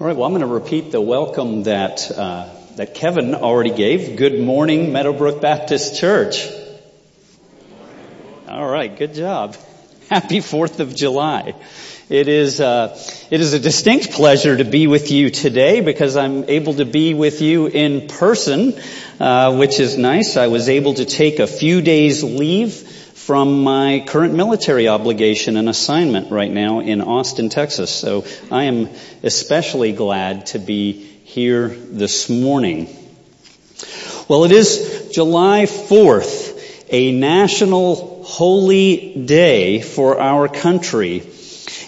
All right, well, I'm going to repeat the welcome that, uh, that Kevin already gave. Good morning, Meadowbrook Baptist Church. All right, good job. Happy 4th of July. It is, uh, it is a distinct pleasure to be with you today because I'm able to be with you in person, uh, which is nice. I was able to take a few days leave from my current military obligation and assignment right now in Austin, Texas. So I am especially glad to be here this morning. Well, it is July 4th, a national holy day for our country.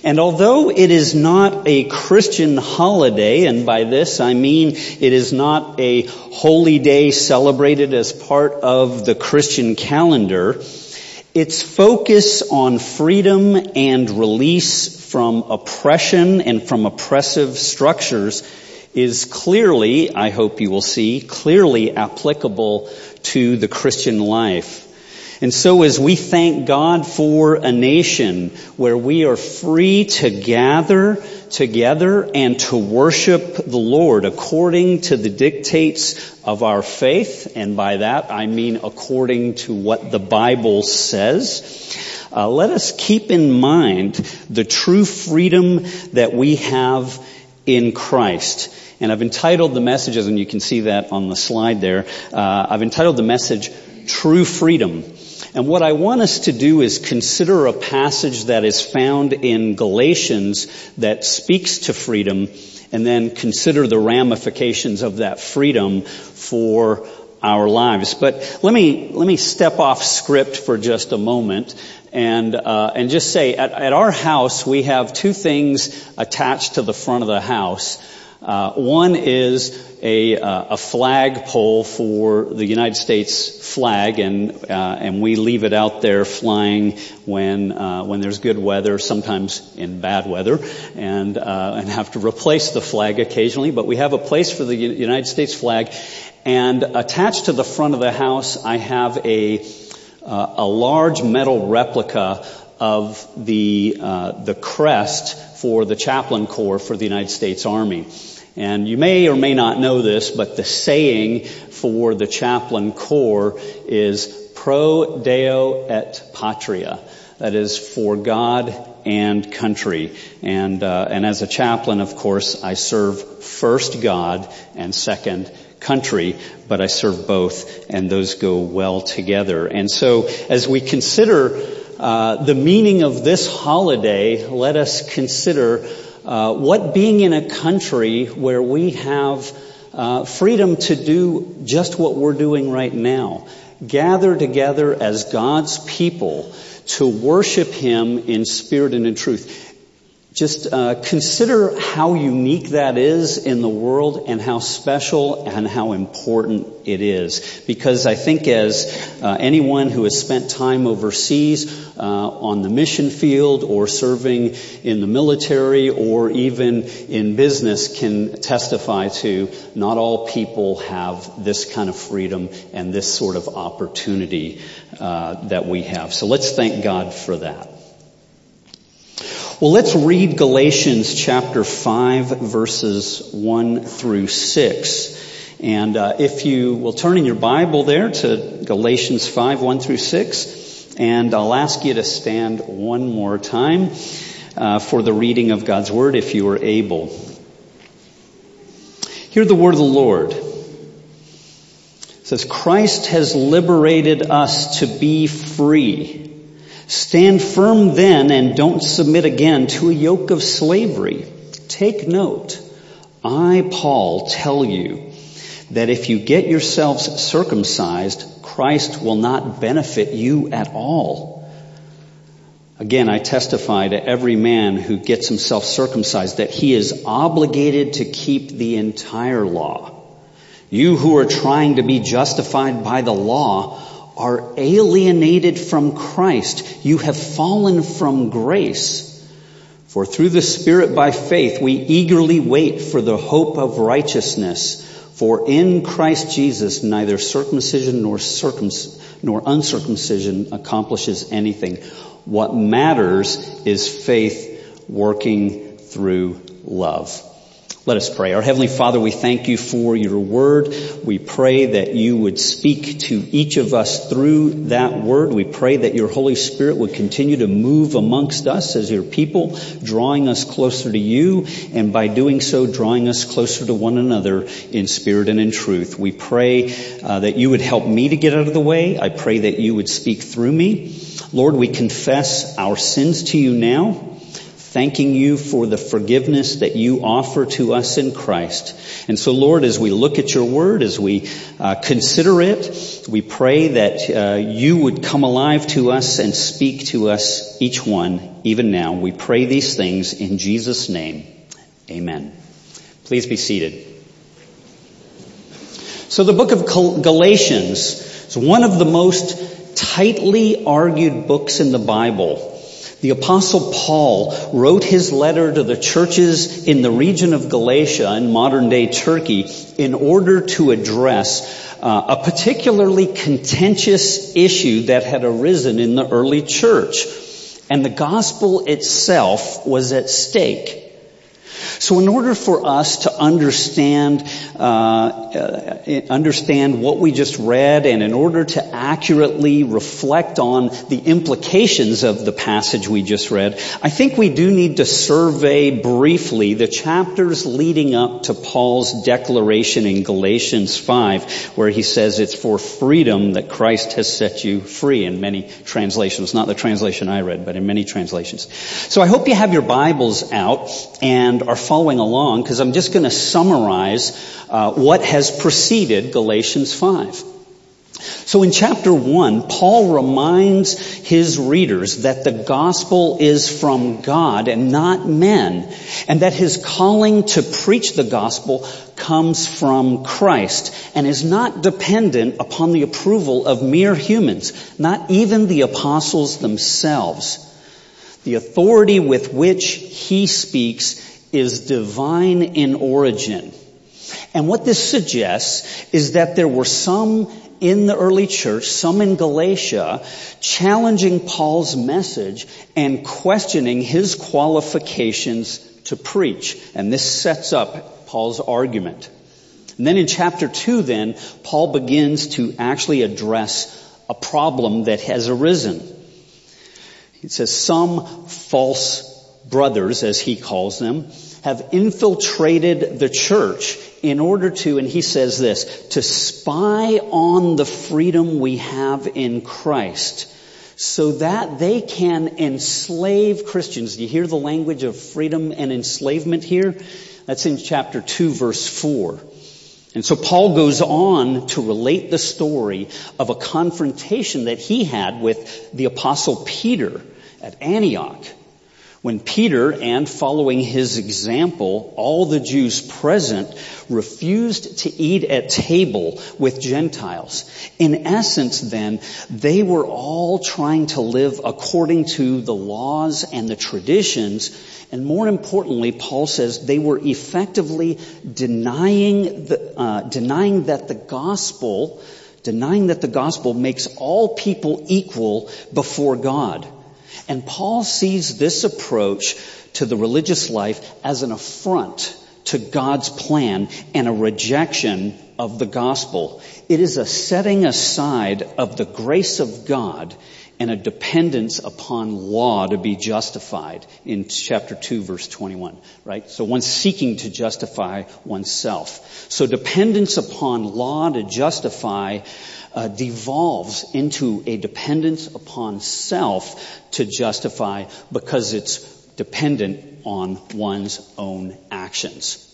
And although it is not a Christian holiday, and by this I mean it is not a holy day celebrated as part of the Christian calendar, its focus on freedom and release from oppression and from oppressive structures is clearly, I hope you will see, clearly applicable to the Christian life. And so as we thank God for a nation where we are free to gather together and to worship the Lord according to the dictates of our faith, and by that I mean according to what the Bible says, uh, let us keep in mind the true freedom that we have in Christ. And I've entitled the messages, and you can see that on the slide there, uh, I've entitled the message, True Freedom. And what I want us to do is consider a passage that is found in Galatians that speaks to freedom and then consider the ramifications of that freedom for our lives. But let me, let me step off script for just a moment and, uh, and just say at, at our house we have two things attached to the front of the house. Uh, one is a, uh, a flag pole for the United States flag, and uh, and we leave it out there flying when uh, when there's good weather, sometimes in bad weather, and uh, and have to replace the flag occasionally. But we have a place for the United States flag, and attached to the front of the house, I have a uh, a large metal replica of the the crest for the chaplain corps for the United States Army. And you may or may not know this, but the saying for the chaplain corps is pro deo et patria. That is for God and country. And uh, and as a chaplain, of course, I serve first God and second country, but I serve both, and those go well together. And so, as we consider uh, the meaning of this holiday, let us consider what being in a country where we have uh, freedom to do just what we're doing right now, gather together as God's people to worship Him in spirit and in truth. Just uh, consider how unique that is in the world and how special and how important it is. Because I think as uh, anyone who has spent time overseas uh, on the mission field or serving in the military or even in business can testify to, not all people have this kind of freedom and this sort of opportunity uh, that we have. So let's thank God for that. Well, let's read Galatians chapter 5 verses 1 through 6. And uh, if you will turn in your Bible there to Galatians 5, 1 through 6, and I'll ask you to stand one more time uh, for the reading of God's Word if you are able. Hear the word of the Lord. It says, Christ has liberated us to be free. Stand firm then and don't submit again to a yoke of slavery. Take note. I, Paul, tell you that if you get yourselves circumcised, Christ will not benefit you at all. Again, I testify to every man who gets himself circumcised that he is obligated to keep the entire law. You who are trying to be justified by the law are alienated from Christ. You have fallen from grace. For through the Spirit by faith we eagerly wait for the hope of righteousness. For in Christ Jesus neither circumcision nor, circum- nor uncircumcision accomplishes anything. What matters is faith working through love. Let us pray. Our Heavenly Father, we thank you for your word. We pray that you would speak to each of us through that word. We pray that your Holy Spirit would continue to move amongst us as your people, drawing us closer to you, and by doing so, drawing us closer to one another in spirit and in truth. We pray uh, that you would help me to get out of the way. I pray that you would speak through me. Lord, we confess our sins to you now thanking you for the forgiveness that you offer to us in Christ. And so, Lord, as we look at your word, as we uh, consider it, we pray that uh, you would come alive to us and speak to us, each one, even now. We pray these things in Jesus' name. Amen. Please be seated. So the book of Galatians is one of the most tightly argued books in the Bible. The apostle Paul wrote his letter to the churches in the region of Galatia in modern day Turkey in order to address uh, a particularly contentious issue that had arisen in the early church. And the gospel itself was at stake. So in order for us to understand, uh, uh, understand what we just read and in order to accurately reflect on the implications of the passage we just read, I think we do need to survey briefly the chapters leading up to Paul's declaration in Galatians 5 where he says it's for freedom that Christ has set you free in many translations, not the translation I read, but in many translations. So I hope you have your Bibles out and are following along because I'm just going to summarize uh, what has preceded Galatians 5. So in chapter 1, Paul reminds his readers that the gospel is from God and not men, and that his calling to preach the gospel comes from Christ and is not dependent upon the approval of mere humans, not even the apostles themselves. The authority with which he speaks is divine in origin. And what this suggests is that there were some in the early church, some in Galatia, challenging Paul's message and questioning his qualifications to preach. And this sets up Paul's argument. And then in chapter 2 then, Paul begins to actually address a problem that has arisen. He says some false brothers, as he calls them, have infiltrated the church in order to, and he says this, to spy on the freedom we have in Christ so that they can enslave Christians. Do you hear the language of freedom and enslavement here? That's in chapter 2 verse 4. And so Paul goes on to relate the story of a confrontation that he had with the apostle Peter at Antioch when Peter and following his example, all the Jews present refused to eat at table with Gentiles. In essence then, they were all trying to live according to the laws and the traditions. And more importantly, Paul says they were effectively denying the, uh, denying that the gospel, denying that the gospel makes all people equal before God. And Paul sees this approach to the religious life as an affront to God's plan and a rejection of the gospel. It is a setting aside of the grace of God and a dependence upon law to be justified in chapter 2 verse 21, right? So one seeking to justify oneself. So dependence upon law to justify uh, devolves into a dependence upon self to justify because it's dependent on one's own actions.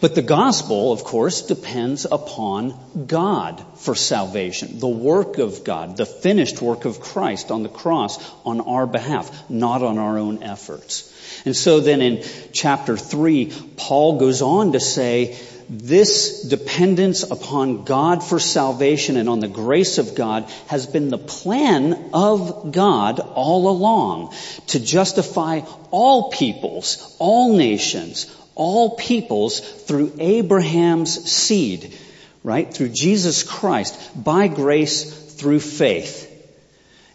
But the gospel, of course, depends upon God for salvation. The work of God, the finished work of Christ on the cross on our behalf, not on our own efforts. And so then in chapter 3, Paul goes on to say this dependence upon God for salvation and on the grace of God has been the plan of God all along to justify all peoples, all nations, all peoples through Abraham's seed, right? Through Jesus Christ, by grace through faith.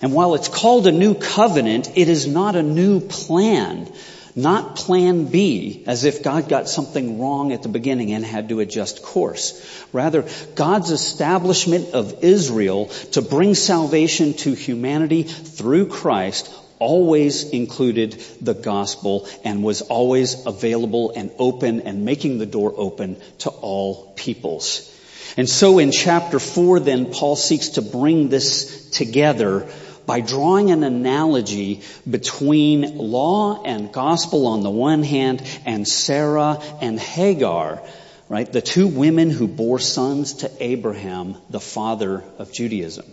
And while it's called a new covenant, it is not a new plan Not plan B, as if God got something wrong at the beginning and had to adjust course. Rather, God's establishment of Israel to bring salvation to humanity through Christ always included the gospel and was always available and open and making the door open to all peoples. And so in chapter four, then Paul seeks to bring this together by drawing an analogy between law and gospel on the one hand and Sarah and Hagar, right? The two women who bore sons to Abraham, the father of Judaism.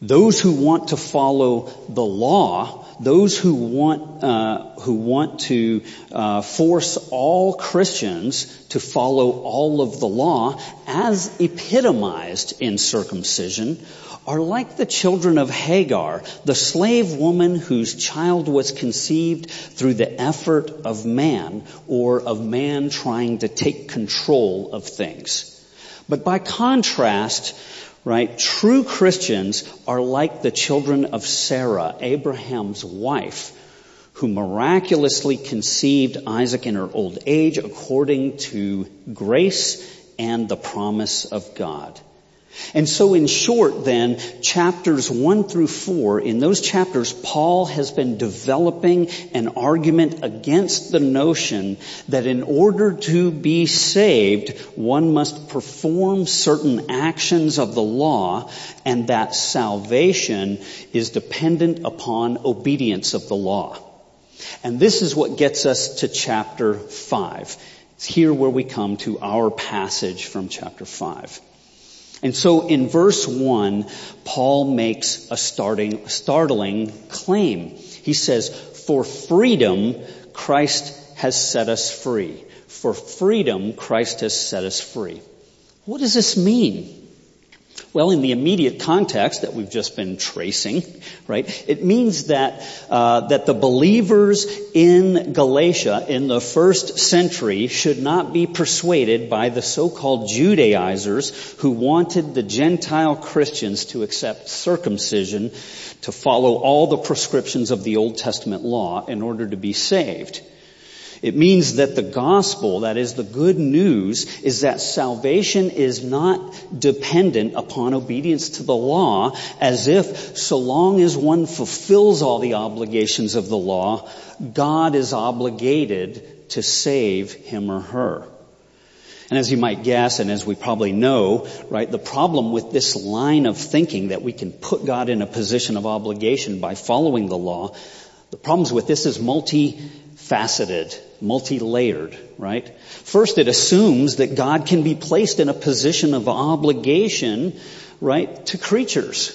Those who want to follow the law, those who want uh, who want to uh, force all Christians to follow all of the law, as epitomized in circumcision, are like the children of Hagar, the slave woman whose child was conceived through the effort of man, or of man trying to take control of things. But by contrast, right? True Christians are like the children of Sarah, Abraham's wife, who miraculously conceived Isaac in her old age according to grace and the promise of God. And so in short then, chapters one through four, in those chapters, Paul has been developing an argument against the notion that in order to be saved, one must perform certain actions of the law and that salvation is dependent upon obedience of the law. And this is what gets us to chapter five. It's here where we come to our passage from chapter five. And so in verse 1, Paul makes a starting, startling claim. He says, for freedom, Christ has set us free. For freedom, Christ has set us free. What does this mean? Well, in the immediate context that we've just been tracing, right, it means that uh, that the believers in Galatia in the first century should not be persuaded by the so-called Judaizers who wanted the Gentile Christians to accept circumcision to follow all the prescriptions of the Old Testament law in order to be saved. It means that the gospel, that is the good news, is that salvation is not dependent upon obedience to the law as if so long as one fulfills all the obligations of the law, God is obligated to save him or her. And as you might guess, and as we probably know, right, the problem with this line of thinking that we can put God in a position of obligation by following the law, the problems with this is multifaceted multi-layered, right? First, it assumes that God can be placed in a position of obligation, right, to creatures,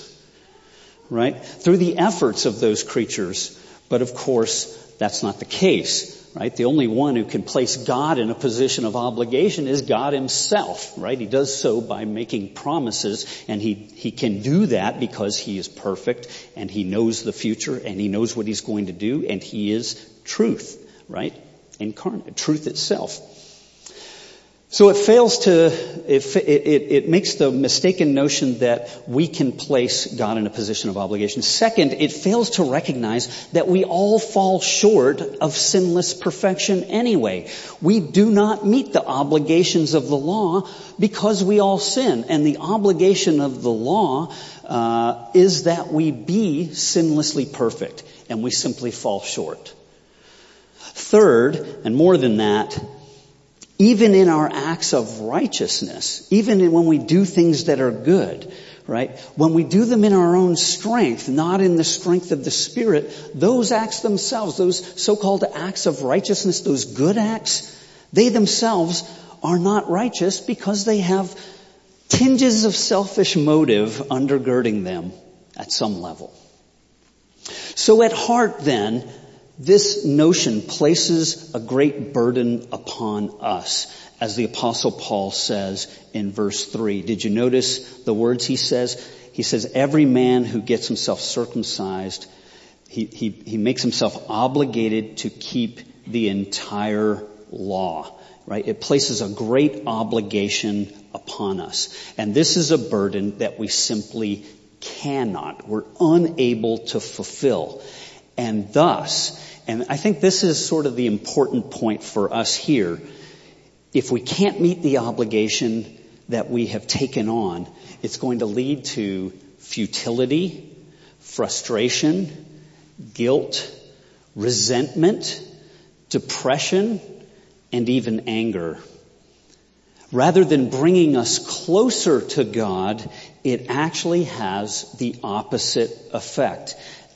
right? Through the efforts of those creatures. But of course, that's not the case, right? The only one who can place God in a position of obligation is God himself, right? He does so by making promises and he, he can do that because he is perfect and he knows the future and he knows what he's going to do and he is truth, right? incarnate, truth itself. So it fails to, it, it, it, makes the mistaken notion that we can place God in a position of obligation. Second, it fails to recognize that we all fall short of sinless perfection anyway. We do not meet the obligations of the law because we all sin. And the obligation of the law uh, is that we be sinlessly perfect. And we simply fall short. Third, and more than that, even in our acts of righteousness, even when we do things that are good, right? When we do them in our own strength, not in the strength of the Spirit, those acts themselves, those so-called acts of righteousness, those good acts, they themselves are not righteous because they have tinges of selfish motive undergirding them at some level. So at heart then, this notion places a great burden upon us, as the apostle Paul says in verse 3. Did you notice the words he says? He says, every man who gets himself circumcised, he, he, he makes himself obligated to keep the entire law, right? It places a great obligation upon us. And this is a burden that we simply cannot, we're unable to fulfill. And thus, and I think this is sort of the important point for us here, if we can't meet the obligation that we have taken on, it's going to lead to futility, frustration, guilt, resentment, depression, and even anger. Rather than bringing us closer to God, it actually has the opposite effect,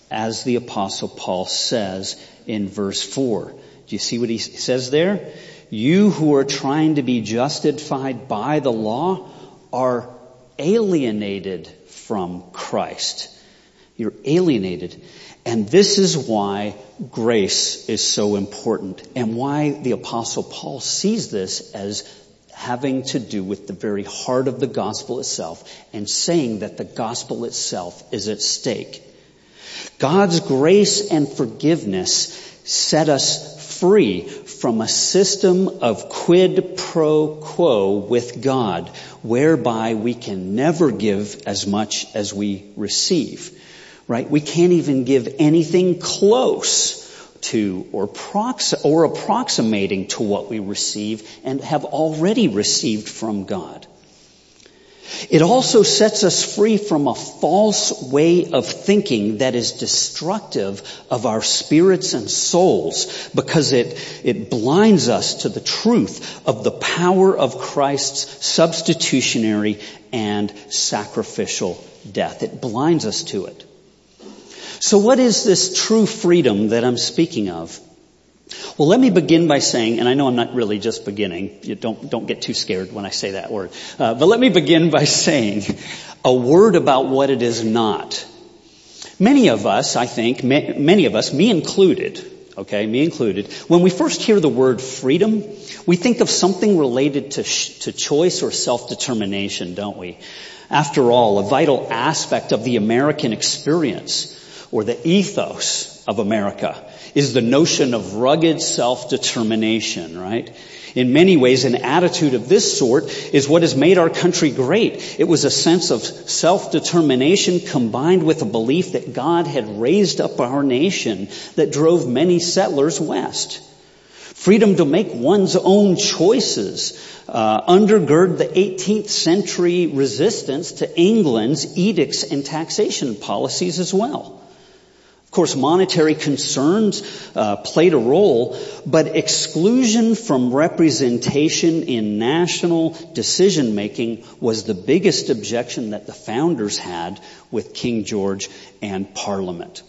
as the apostle Paul says in verse 4. Do you see what he says there? You who are trying to be justified by the law are alienated from Christ. You're alienated. And this is why grace is so important and why the apostle Paul sees this as having to do with the very heart of the gospel itself and saying that the gospel itself is at stake. God's grace and forgiveness set us free from a system of quid pro quo with God, whereby we can never give as much as we receive. Right? We can't even give anything close to or, prox- or approximating to what we receive and have already received from God. It also sets us free from a false way of thinking that is destructive of our spirits and souls because it, it blinds us to the truth of the power of Christ's substitutionary and sacrificial death. It blinds us to it. So what is this true freedom that I'm speaking of? Well, let me begin by saying, and I know I'm not really just beginning. You don't, don't get too scared when I say that word. Uh, but let me begin by saying a word about what it is not. Many of us, I think, many of us, me included, okay, me included, when we first hear the word freedom, we think of something related to, sh- to choice or self-determination, don't we? After all, a vital aspect of the American experience or the ethos of America is the notion of rugged self-determination, right? In many ways, an attitude of this sort is what has made our country great. It was a sense of self-determination combined with a belief that God had raised up our nation that drove many settlers west. Freedom to make one's own choices uh, undergird the 18th century resistance to England's edicts and taxation policies as well. Course, monetary concerns uh, played a role, but exclusion from representation in national decision making was the biggest objection that the founders had with King George and Parliament.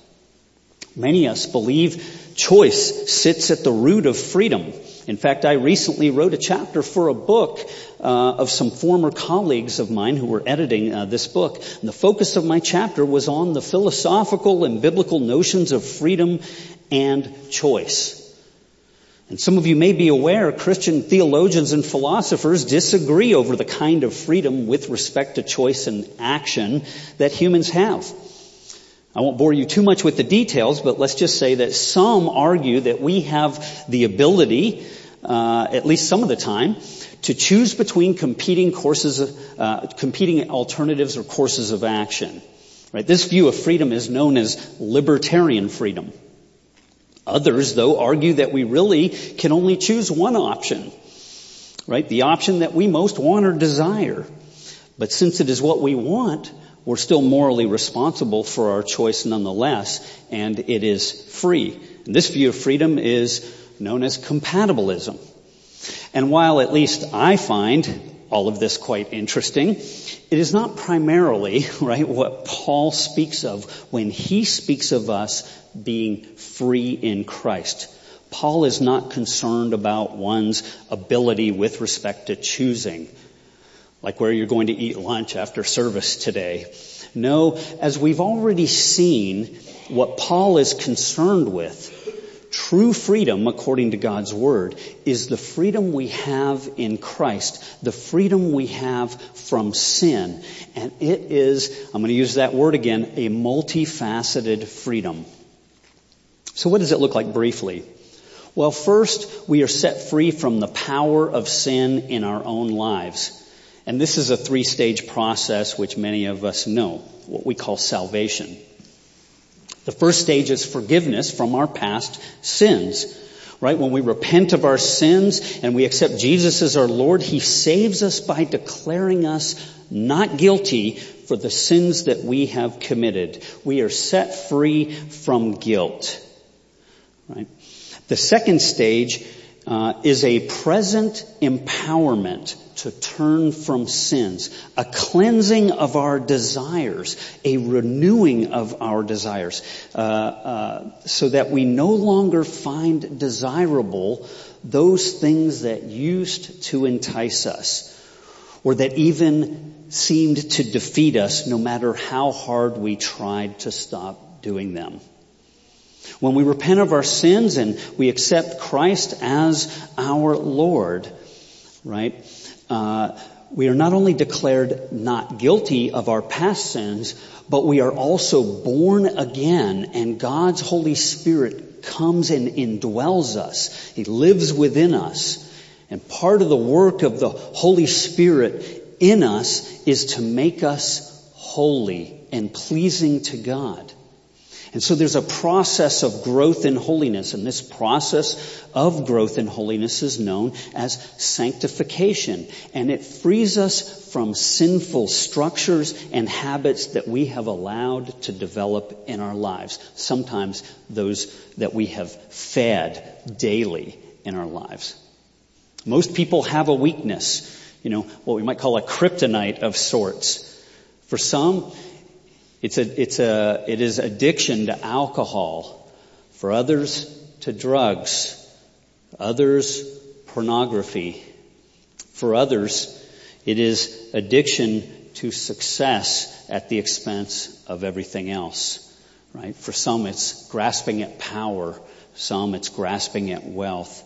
Many of us believe choice sits at the root of freedom. In fact, I recently wrote a chapter for a book uh, of some former colleagues of mine who were editing uh, this book. And the focus of my chapter was on the philosophical and biblical notions of freedom and choice. And some of you may be aware Christian theologians and philosophers disagree over the kind of freedom with respect to choice and action that humans have. I won't bore you too much with the details, but let's just say that some argue that we have the ability, uh, at least some of the time, to choose between competing courses, uh, competing alternatives or courses of action. Right? This view of freedom is known as libertarian freedom. Others, though, argue that we really can only choose one option. Right? The option that we most want or desire. But since it is what we want, we're still morally responsible for our choice nonetheless, and it is free. And this view of freedom is known as compatibilism. And while at least I find all of this quite interesting, it is not primarily, right, what Paul speaks of when he speaks of us being free in Christ. Paul is not concerned about one's ability with respect to choosing like where you're going to eat lunch after service today. No, as we've already seen, what Paul is concerned with, true freedom according to God's Word, is the freedom we have in Christ, the freedom we have from sin. And it is, I'm going to use that word again, a multifaceted freedom. So what does it look like briefly? Well, first, we are set free from the power of sin in our own lives. And this is a three stage process which many of us know, what we call salvation. The first stage is forgiveness from our past sins. Right? When we repent of our sins and we accept Jesus as our Lord, He saves us by declaring us not guilty for the sins that we have committed. We are set free from guilt. Right? The second stage uh, is a present empowerment to turn from sins, a cleansing of our desires, a renewing of our desires, uh, uh, so that we no longer find desirable those things that used to entice us, or that even seemed to defeat us no matter how hard we tried to stop doing them. When we repent of our sins and we accept Christ as our Lord, right, uh, we are not only declared not guilty of our past sins, but we are also born again and God's Holy Spirit comes and indwells us. He lives within us. And part of the work of the Holy Spirit in us is to make us holy and pleasing to God. And so there's a process of growth in holiness, and this process of growth in holiness is known as sanctification. And it frees us from sinful structures and habits that we have allowed to develop in our lives. Sometimes those that we have fed daily in our lives. Most people have a weakness, you know, what we might call a kryptonite of sorts. For some, it's a, it's a, it is addiction to alcohol. For others, to drugs. Others, pornography. For others, it is addiction to success at the expense of everything else. Right? For some, it's grasping at power. Some, it's grasping at wealth.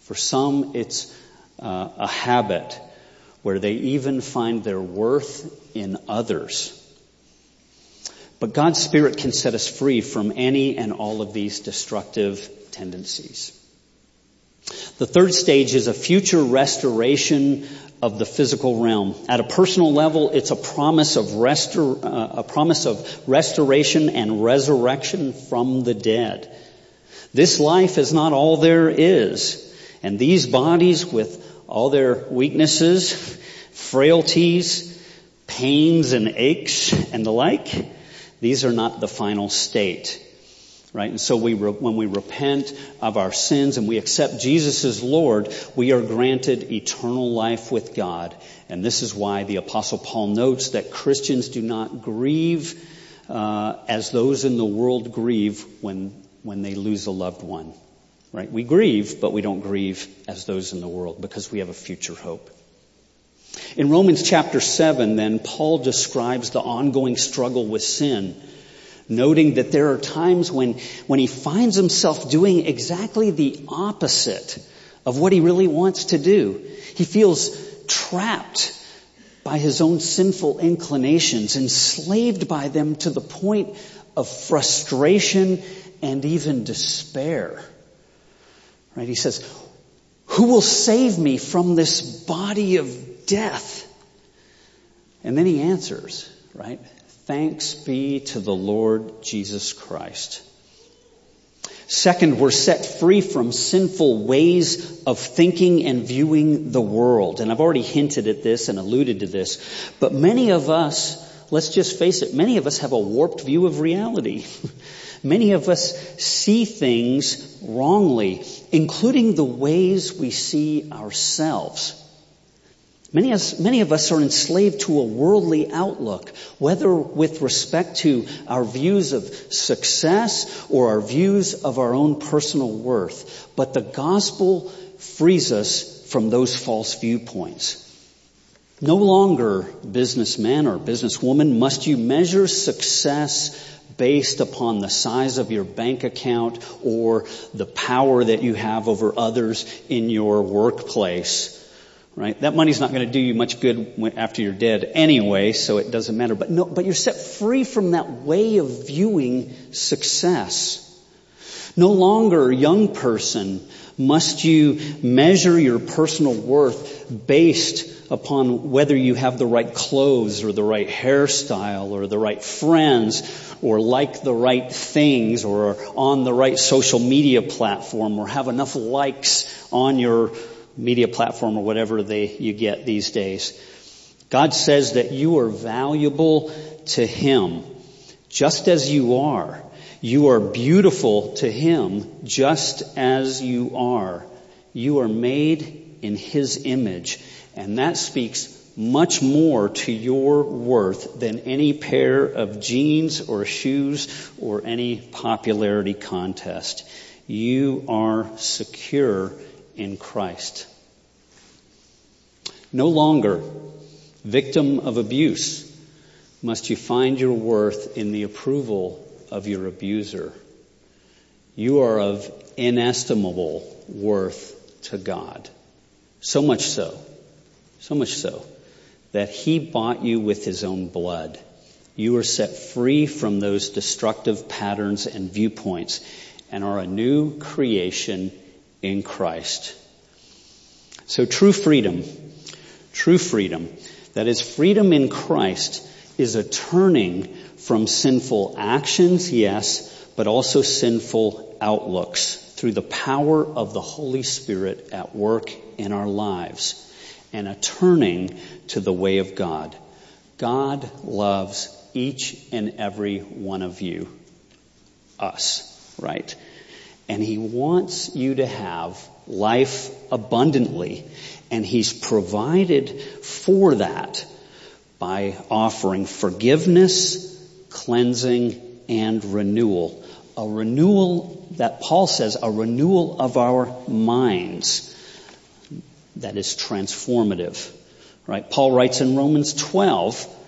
For some, it's uh, a habit where they even find their worth in others. But God's Spirit can set us free from any and all of these destructive tendencies. The third stage is a future restoration of the physical realm. At a personal level, it's a promise of restor- uh, a promise of restoration and resurrection from the dead. This life is not all there is, and these bodies with all their weaknesses, frailties, pains and aches and the like, these are not the final state. Right? And so we, re- when we repent of our sins and we accept Jesus as Lord, we are granted eternal life with God. And this is why the apostle Paul notes that Christians do not grieve uh, as those in the world grieve when, when they lose a loved one. Right? We grieve, but we don't grieve as those in the world because we have a future hope. In Romans chapter 7, then, Paul describes the ongoing struggle with sin, noting that there are times when, when he finds himself doing exactly the opposite of what he really wants to do. He feels trapped by his own sinful inclinations, enslaved by them to the point of frustration and even despair. Right? He says, who will save me from this body of death. And then he answers, right? Thanks be to the Lord Jesus Christ. Second, we're set free from sinful ways of thinking and viewing the world. And I've already hinted at this and alluded to this, but many of us, let's just face it, many of us have a warped view of reality. many of us see things wrongly, including the ways we see ourselves. Many of, us, many of us are enslaved to a worldly outlook, whether with respect to our views of success or our views of our own personal worth. But the gospel frees us from those false viewpoints. No longer, businessman or businesswoman, must you measure success based upon the size of your bank account or the power that you have over others in your workplace right? That money's not going to do you much good after you're dead anyway, so it doesn't matter. But no, but you're set free from that way of viewing success. No longer, young person, must you measure your personal worth based upon whether you have the right clothes or the right hairstyle or the right friends or like the right things or on the right social media platform or have enough likes on your media platform or whatever they, you get these days. God says that you are valuable to Him just as you are. You are beautiful to Him just as you are. You are made in His image. And that speaks much more to your worth than any pair of jeans or shoes or any popularity contest. You are secure in Christ. No longer victim of abuse must you find your worth in the approval of your abuser. You are of inestimable worth to God. So much so, so much so, that He bought you with His own blood. You are set free from those destructive patterns and viewpoints and are a new creation in Christ. So true freedom, true freedom, that is freedom in Christ, is a turning from sinful actions, yes, but also sinful outlooks through the power of the Holy Spirit at work in our lives and a turning to the way of God. God loves each and every one of you. Us, right? And He wants you to have life abundantly. And He's provided for that by offering forgiveness, cleansing, and renewal. A renewal that Paul says, a renewal of our minds that is transformative. Right? Paul writes in Romans 12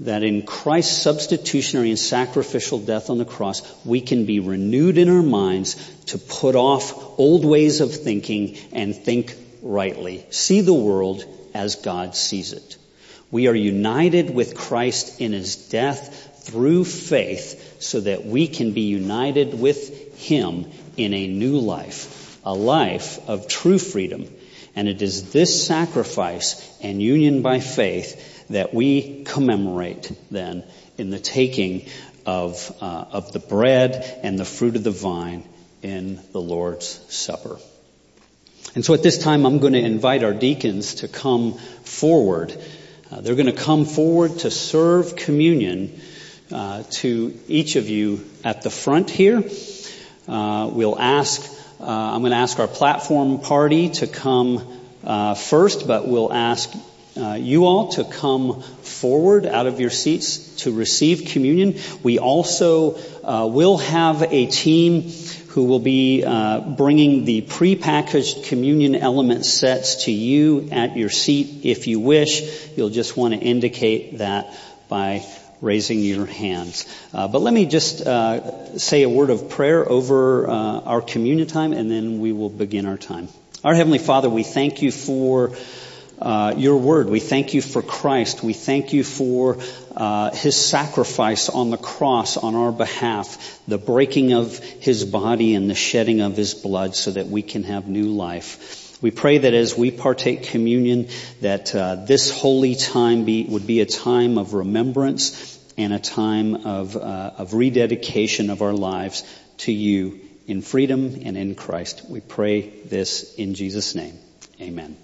that in Christ's substitutionary and sacrificial death on the cross, we can be renewed in our minds to put off old ways of thinking and think rightly. See the world as God sees it. We are united with Christ in his death through faith so that we can be united with him in a new life, a life of true freedom. And it is this sacrifice and union by faith that we commemorate then in the taking of, uh, of the bread and the fruit of the vine in the Lord's Supper. And so at this time, I'm going to invite our deacons to come forward. Uh, they're going to come forward to serve communion uh, to each of you at the front here. Uh, we'll ask, uh, I'm going to ask our platform party to come uh, first, but we'll ask uh, you all to come forward out of your seats to receive communion. We also will have a team who will be uh, bringing the prepackaged communion element sets to you at your seat if you wish. You'll just want to indicate that by raising your hands. Uh, but let me just uh, say a word of prayer over uh, our communion time and then we will begin our time. Our Heavenly Father, we thank you for uh, your word. We thank you for Christ. We thank you for uh, his sacrifice on the cross on our behalf, the breaking of his body and the shedding of his blood so that we can have new life. We pray that as we partake communion, that uh, this holy time be, would be a time of remembrance and a time of, uh, of rededication of our lives to you in freedom and in Christ. We pray this in Jesus' name. Amen.